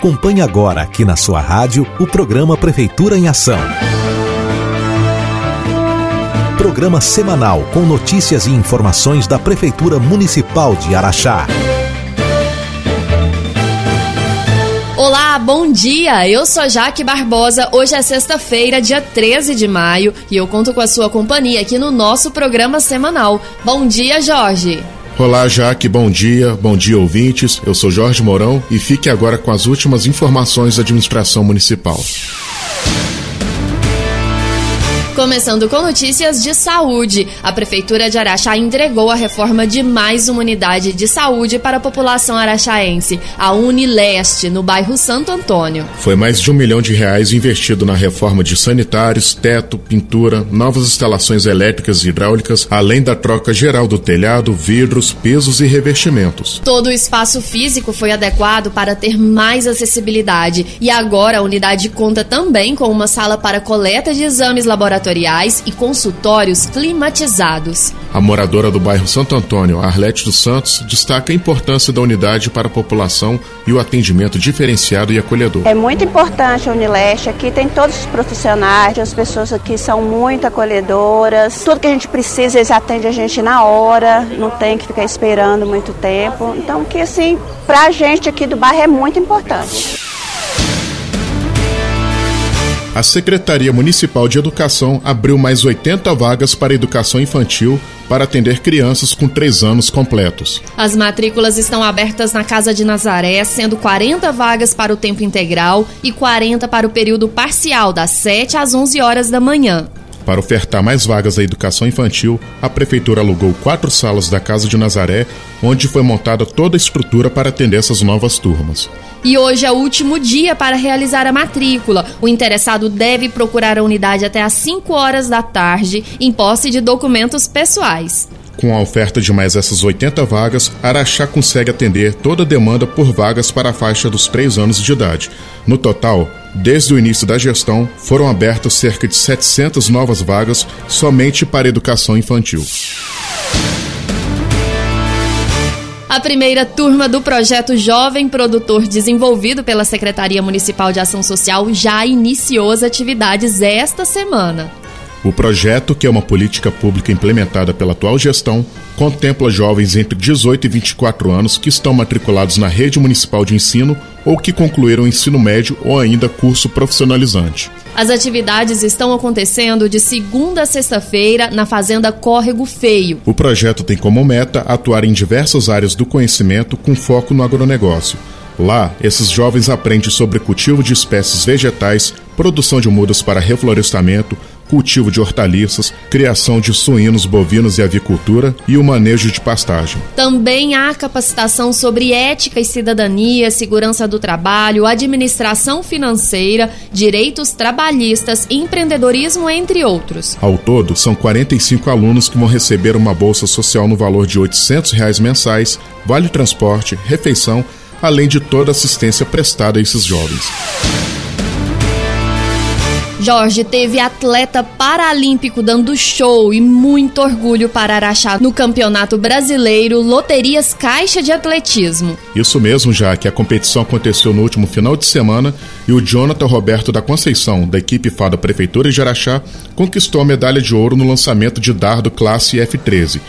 Acompanhe agora aqui na sua rádio o programa Prefeitura em Ação. Programa semanal com notícias e informações da Prefeitura Municipal de Araxá. Olá, bom dia! Eu sou Jaque Barbosa. Hoje é sexta-feira, dia 13 de maio, e eu conto com a sua companhia aqui no nosso programa semanal. Bom dia, Jorge! Olá, Jaque, bom dia, bom dia, ouvintes. Eu sou Jorge Mourão e fique agora com as últimas informações da administração municipal. Começando com notícias de saúde. A Prefeitura de Araxá entregou a reforma de mais uma unidade de saúde para a população araxaense, a Unileste, no bairro Santo Antônio. Foi mais de um milhão de reais investido na reforma de sanitários, teto, pintura, novas instalações elétricas e hidráulicas, além da troca geral do telhado, vidros, pisos e revestimentos. Todo o espaço físico foi adequado para ter mais acessibilidade e agora a unidade conta também com uma sala para coleta de exames laboratoriais laboratoriais e consultórios climatizados. A moradora do bairro Santo Antônio, Arlete dos Santos, destaca a importância da unidade para a população e o atendimento diferenciado e acolhedor. É muito importante a Unileste, aqui tem todos os profissionais, as pessoas aqui são muito acolhedoras, tudo que a gente precisa eles atendem a gente na hora, não tem que ficar esperando muito tempo. Então, que assim, pra gente aqui do bairro é muito importante. A Secretaria Municipal de Educação abriu mais 80 vagas para educação infantil para atender crianças com 3 anos completos. As matrículas estão abertas na Casa de Nazaré, sendo 40 vagas para o tempo integral e 40 para o período parcial, das 7 às 11 horas da manhã. Para ofertar mais vagas à educação infantil, a Prefeitura alugou quatro salas da Casa de Nazaré, onde foi montada toda a estrutura para atender essas novas turmas. E hoje é o último dia para realizar a matrícula. O interessado deve procurar a unidade até às 5 horas da tarde, em posse de documentos pessoais. Com a oferta de mais essas 80 vagas, Araxá consegue atender toda a demanda por vagas para a faixa dos 3 anos de idade. No total, desde o início da gestão, foram abertas cerca de 700 novas vagas somente para educação infantil. A primeira turma do projeto Jovem Produtor, desenvolvido pela Secretaria Municipal de Ação Social, já iniciou as atividades esta semana. O projeto, que é uma política pública implementada pela atual gestão, contempla jovens entre 18 e 24 anos que estão matriculados na rede municipal de ensino ou que concluíram o ensino médio ou ainda curso profissionalizante. As atividades estão acontecendo de segunda a sexta-feira na Fazenda Córrego Feio. O projeto tem como meta atuar em diversas áreas do conhecimento com foco no agronegócio. Lá, esses jovens aprendem sobre cultivo de espécies vegetais, produção de mudas para reflorestamento, cultivo de hortaliças, criação de suínos, bovinos e avicultura e o manejo de pastagem. Também há capacitação sobre ética e cidadania, segurança do trabalho, administração financeira, direitos trabalhistas, empreendedorismo, entre outros. Ao todo, são 45 alunos que vão receber uma bolsa social no valor de 800 reais mensais, vale transporte, refeição, além de toda a assistência prestada a esses jovens. Jorge teve atleta paralímpico dando show e muito orgulho para Araxá no Campeonato Brasileiro Loterias Caixa de Atletismo. Isso mesmo, já que a competição aconteceu no último final de semana e o Jonathan Roberto da Conceição, da equipe FADA Prefeitura de Araxá, conquistou a medalha de ouro no lançamento de dardo classe F13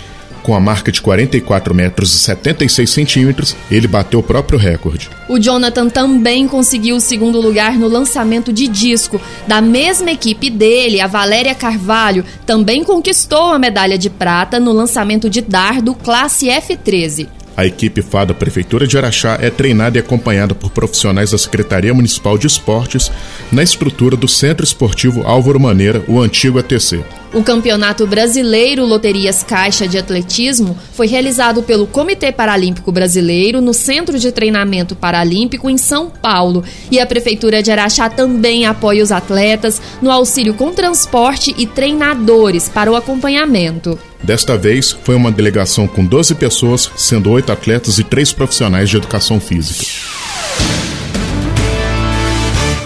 com a marca de 44 metros e 76 centímetros, ele bateu o próprio recorde. O Jonathan também conseguiu o segundo lugar no lançamento de disco. Da mesma equipe dele, a Valéria Carvalho também conquistou a medalha de prata no lançamento de dardo classe F13. A equipe FADA Prefeitura de Araxá é treinada e acompanhada por profissionais da Secretaria Municipal de Esportes na estrutura do Centro Esportivo Álvaro Maneira, o antigo ATC. O Campeonato Brasileiro Loterias Caixa de Atletismo foi realizado pelo Comitê Paralímpico Brasileiro no Centro de Treinamento Paralímpico em São Paulo. E a Prefeitura de Araxá também apoia os atletas no auxílio com transporte e treinadores para o acompanhamento. Desta vez, foi uma delegação com 12 pessoas, sendo oito atletas e três profissionais de educação física.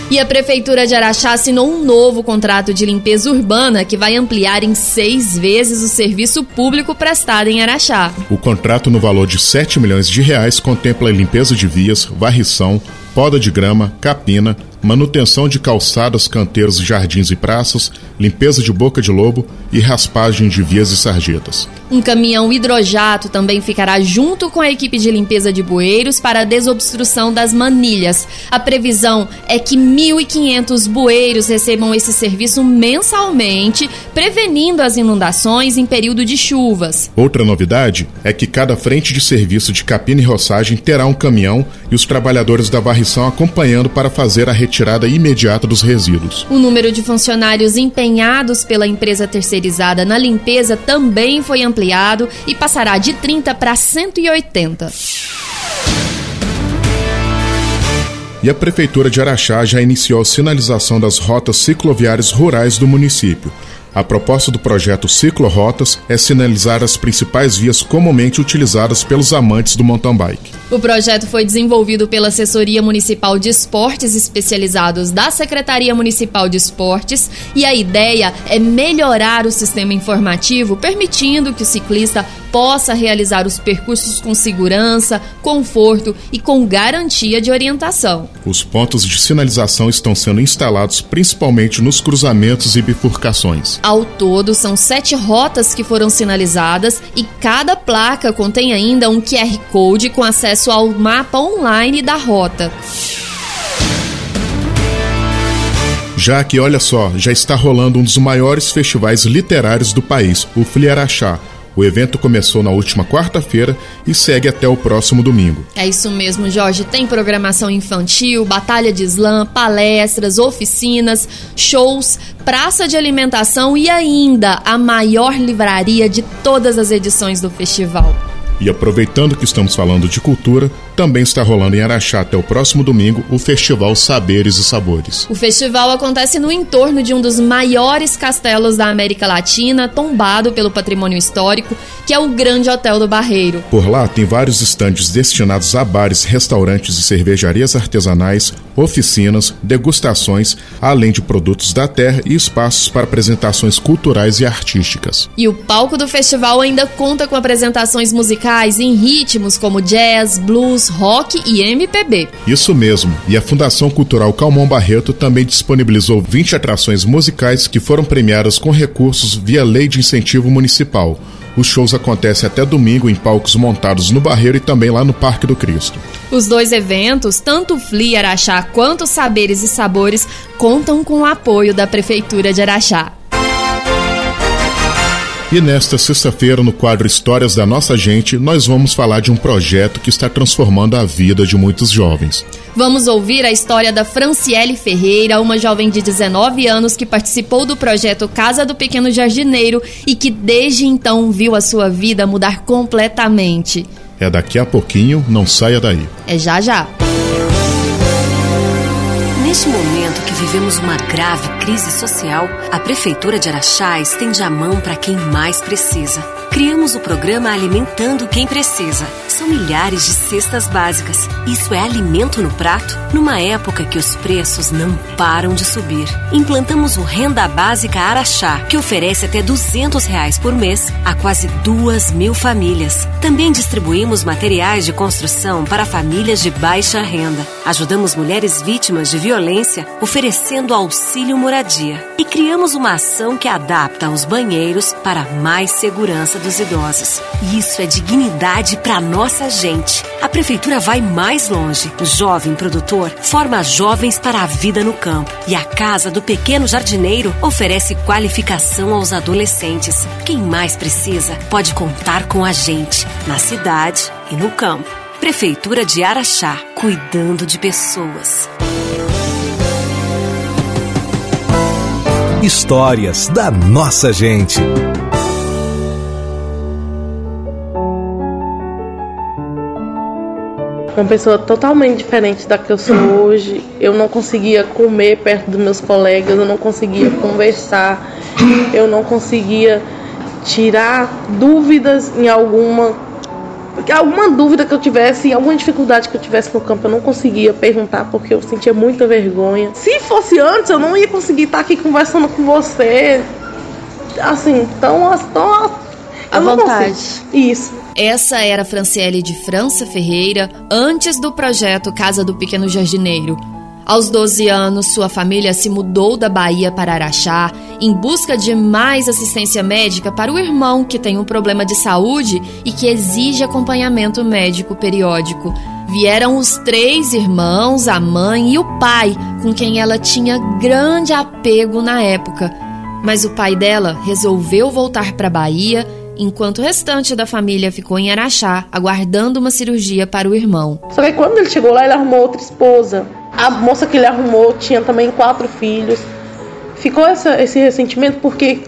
E a Prefeitura de Araxá assinou um novo contrato de limpeza urbana que vai ampliar em seis vezes o serviço público prestado em Araxá. O contrato, no valor de 7 milhões de reais, contempla a limpeza de vias, varrição, poda de grama, capina, manutenção de calçadas, canteiros, jardins e praças, limpeza de boca de lobo e raspagem de vias e sarjetas. Um caminhão hidrojato também ficará junto com a equipe de limpeza de bueiros para a desobstrução das manilhas. A previsão é que 1.500 bueiros recebam esse serviço mensalmente, prevenindo as inundações em período de chuvas. Outra novidade é que cada frente de serviço de capina e roçagem terá um caminhão e os trabalhadores da varrição acompanhando para fazer a retirada imediata dos resíduos. O número de funcionários empenhados pela empresa terceirizada na limpeza também foi ampliado ampliado e passará de 30 para 180. E a Prefeitura de Araxá já iniciou a sinalização das rotas cicloviárias rurais do município. A proposta do projeto Ciclorotas é sinalizar as principais vias comumente utilizadas pelos amantes do mountain bike. O projeto foi desenvolvido pela Assessoria Municipal de Esportes Especializados da Secretaria Municipal de Esportes e a ideia é melhorar o sistema informativo, permitindo que o ciclista possa realizar os percursos com segurança, conforto e com garantia de orientação. Os pontos de sinalização estão sendo instalados principalmente nos cruzamentos e bifurcações. Ao todo, são sete rotas que foram sinalizadas e cada placa contém ainda um QR Code com acesso ao mapa online da rota. Já que, olha só, já está rolando um dos maiores festivais literários do país, o Fliaraxá, o evento começou na última quarta-feira e segue até o próximo domingo. É isso mesmo, Jorge. Tem programação infantil, batalha de slam, palestras, oficinas, shows, praça de alimentação e ainda a maior livraria de todas as edições do festival. E aproveitando que estamos falando de cultura, também está rolando em Araxá até o próximo domingo o Festival Saberes e Sabores. O festival acontece no entorno de um dos maiores castelos da América Latina, tombado pelo patrimônio histórico, que é o Grande Hotel do Barreiro. Por lá tem vários estandes destinados a bares, restaurantes e cervejarias artesanais, oficinas, degustações, além de produtos da terra e espaços para apresentações culturais e artísticas. E o palco do festival ainda conta com apresentações musicais em ritmos como jazz, blues, rock e MPB. Isso mesmo, e a Fundação Cultural Calmon Barreto também disponibilizou 20 atrações musicais que foram premiadas com recursos via Lei de Incentivo Municipal. Os shows acontecem até domingo em palcos montados no Barreiro e também lá no Parque do Cristo. Os dois eventos, tanto o FLI Araxá quanto Saberes e Sabores, contam com o apoio da Prefeitura de Araxá. E nesta sexta-feira, no quadro Histórias da Nossa Gente, nós vamos falar de um projeto que está transformando a vida de muitos jovens. Vamos ouvir a história da Franciele Ferreira, uma jovem de 19 anos que participou do projeto Casa do Pequeno Jardineiro e que desde então viu a sua vida mudar completamente. É daqui a pouquinho, não saia daí. É já já. Neste momento que vivemos uma grave crise social, a Prefeitura de Araxá estende a mão para quem mais precisa. Criamos o programa Alimentando Quem Precisa. São milhares de cestas básicas. Isso é alimento no prato? Numa época que os preços não param de subir. Implantamos o Renda Básica Araxá, que oferece até 200 reais por mês a quase duas mil famílias. Também distribuímos materiais de construção para famílias de baixa renda. Ajudamos mulheres vítimas de violência, oferecendo auxílio moradia. E criamos uma ação que adapta os banheiros para mais segurança dos idosos. Isso é dignidade para nossa gente. A prefeitura vai mais longe. O jovem produtor forma jovens para a vida no campo. E a Casa do Pequeno Jardineiro oferece qualificação aos adolescentes. Quem mais precisa pode contar com a gente, na cidade e no campo. Prefeitura de Araxá, cuidando de pessoas. Histórias da nossa gente. Uma pessoa totalmente diferente da que eu sou hoje. Eu não conseguia comer perto dos meus colegas, eu não conseguia conversar, eu não conseguia tirar dúvidas em alguma alguma dúvida que eu tivesse, alguma dificuldade que eu tivesse no campo, eu não conseguia perguntar porque eu sentia muita vergonha. Se fosse antes, eu não ia conseguir estar aqui conversando com você assim, tão, tão à vontade. Consigo. Isso. Essa era a Franciele de França Ferreira antes do projeto Casa do Pequeno Jardineiro. Aos 12 anos, sua família se mudou da Bahia para Araxá em busca de mais assistência médica para o irmão que tem um problema de saúde e que exige acompanhamento médico periódico. Vieram os três irmãos, a mãe e o pai, com quem ela tinha grande apego na época. Mas o pai dela resolveu voltar para a Bahia, enquanto o restante da família ficou em Araxá, aguardando uma cirurgia para o irmão. Só que quando ele chegou lá, ele arrumou outra esposa. A moça que ele arrumou tinha também quatro filhos. Ficou essa, esse ressentimento porque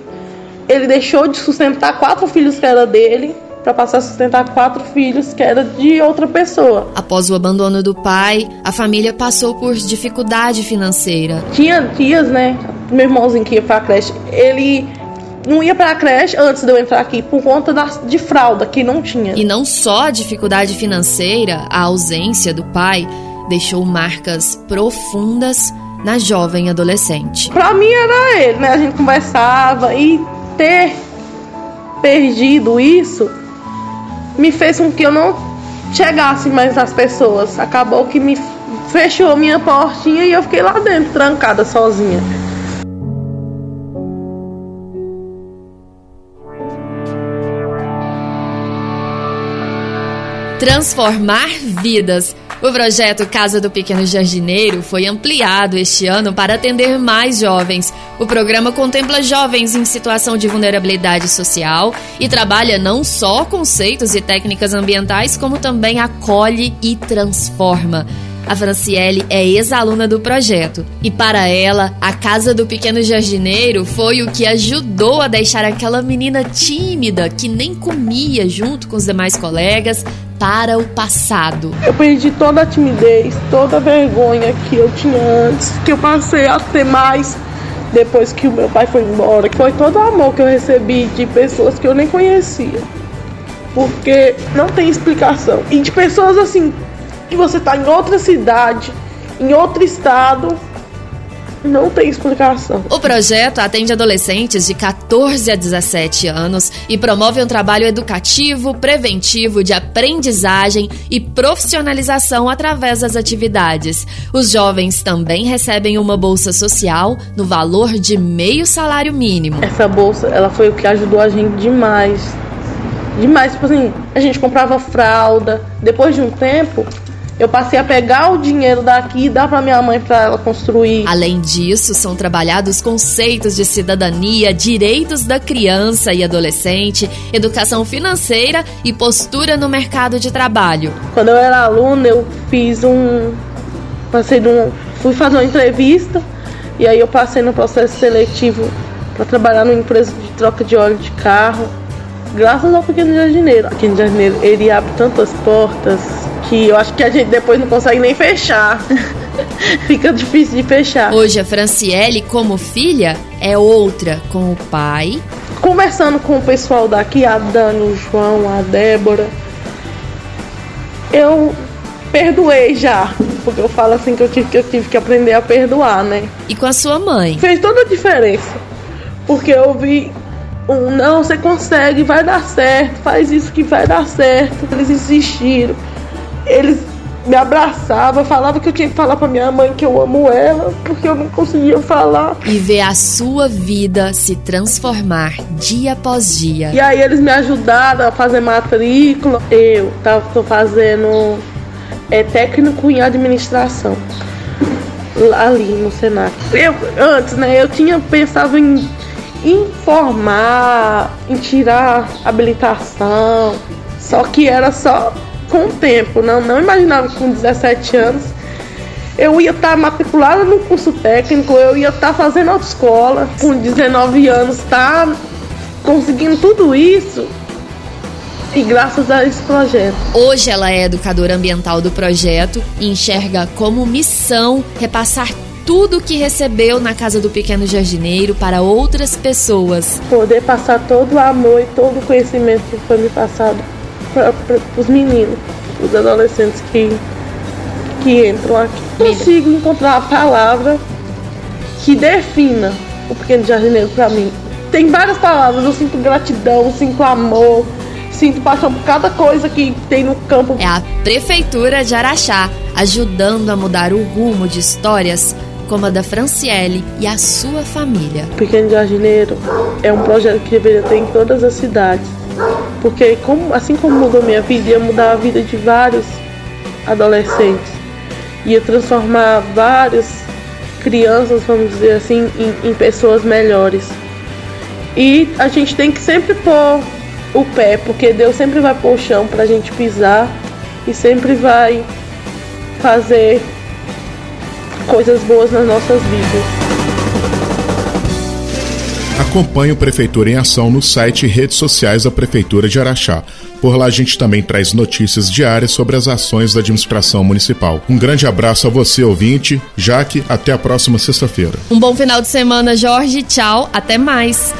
ele deixou de sustentar quatro filhos que era dele para passar a sustentar quatro filhos que era de outra pessoa. Após o abandono do pai, a família passou por dificuldade financeira. Tinha dias, né? Meu irmãozinho que ia para a creche, ele não ia para a creche antes de eu entrar aqui por conta da, de fralda que não tinha. E não só a dificuldade financeira, a ausência do pai deixou marcas profundas na jovem adolescente. Para mim era ele, né? A gente conversava e ter perdido isso me fez com que eu não chegasse mais nas pessoas. Acabou que me fechou minha portinha e eu fiquei lá dentro, trancada sozinha. Transformar vidas. O projeto Casa do Pequeno Jardineiro foi ampliado este ano para atender mais jovens. O programa contempla jovens em situação de vulnerabilidade social e trabalha não só conceitos e técnicas ambientais, como também acolhe e transforma. A Franciele é ex-aluna do projeto e, para ela, a Casa do Pequeno Jardineiro foi o que ajudou a deixar aquela menina tímida que nem comia junto com os demais colegas para o passado. Eu perdi toda a timidez, toda a vergonha que eu tinha antes, que eu passei a ter mais depois que o meu pai foi embora. Foi todo o amor que eu recebi de pessoas que eu nem conhecia. Porque não tem explicação. E de pessoas assim, que você tá em outra cidade, em outro estado, não tem explicação. O projeto atende adolescentes de 14 a 17 anos e promove um trabalho educativo, preventivo, de aprendizagem e profissionalização através das atividades. Os jovens também recebem uma bolsa social no valor de meio salário mínimo. Essa bolsa, ela foi o que ajudou a gente demais. Demais, tipo assim, a gente comprava fralda. Depois de um tempo, eu passei a pegar o dinheiro daqui e dar para minha mãe para ela construir. Além disso, são trabalhados conceitos de cidadania, direitos da criança e adolescente, educação financeira e postura no mercado de trabalho. Quando eu era aluna, eu fiz um passei de um, fui fazer uma entrevista e aí eu passei no processo seletivo para trabalhar numa empresa de troca de óleo de carro. Graças ao Pequeno Jardineiro. Pequeno Jardineiro, ele abre tantas portas que eu acho que a gente depois não consegue nem fechar. Fica difícil de fechar. Hoje a Franciele, como filha, é outra com o pai. Conversando com o pessoal daqui, a Dani, o João, a Débora, eu perdoei já. Porque eu falo assim que eu tive que, eu tive que aprender a perdoar, né? E com a sua mãe? Fez toda a diferença. Porque eu vi um não, você consegue, vai dar certo, faz isso que vai dar certo. Eles insistiram eles me abraçavam, falava que eu tinha que falar para minha mãe que eu amo ela, porque eu não conseguia falar. E ver a sua vida se transformar dia após dia. E aí eles me ajudaram a fazer matrícula. Eu tava tô fazendo é, técnico em administração ali no Senac. Eu antes, né, eu tinha pensado em informar, em tirar habilitação, só que era só com o tempo. Não, não imaginava que com 17 anos eu ia estar tá matriculada no curso técnico, eu ia estar tá fazendo autoescola, com 19 anos, tá conseguindo tudo isso. E graças a esse projeto. Hoje ela é educadora ambiental do projeto e enxerga como missão repassar tudo que recebeu na casa do pequeno jardineiro para outras pessoas. Poder passar todo o amor e todo o conhecimento que foi me passado para os meninos, os adolescentes que, que entram aqui. Consigo encontrar a palavra que defina o pequeno jardineiro para mim. tem várias palavras. Eu sinto gratidão, sinto amor, sinto paixão por cada coisa que tem no campo. É a Prefeitura de Araxá ajudando a mudar o rumo de histórias como a da Franciele e a sua família. Pequeno Jardineiro é um projeto que deveria ter em todas as cidades, porque como, assim como mudou minha vida, ia mudar a vida de vários adolescentes, ia transformar várias crianças, vamos dizer assim, em, em pessoas melhores. E a gente tem que sempre pôr o pé, porque Deus sempre vai pôr o chão para a gente pisar e sempre vai fazer coisas boas nas nossas vidas. Acompanhe o Prefeitura em Ação no site e redes sociais da Prefeitura de Araxá. Por lá a gente também traz notícias diárias sobre as ações da administração municipal. Um grande abraço a você, ouvinte. Jaque, até a próxima sexta-feira. Um bom final de semana, Jorge. Tchau, até mais.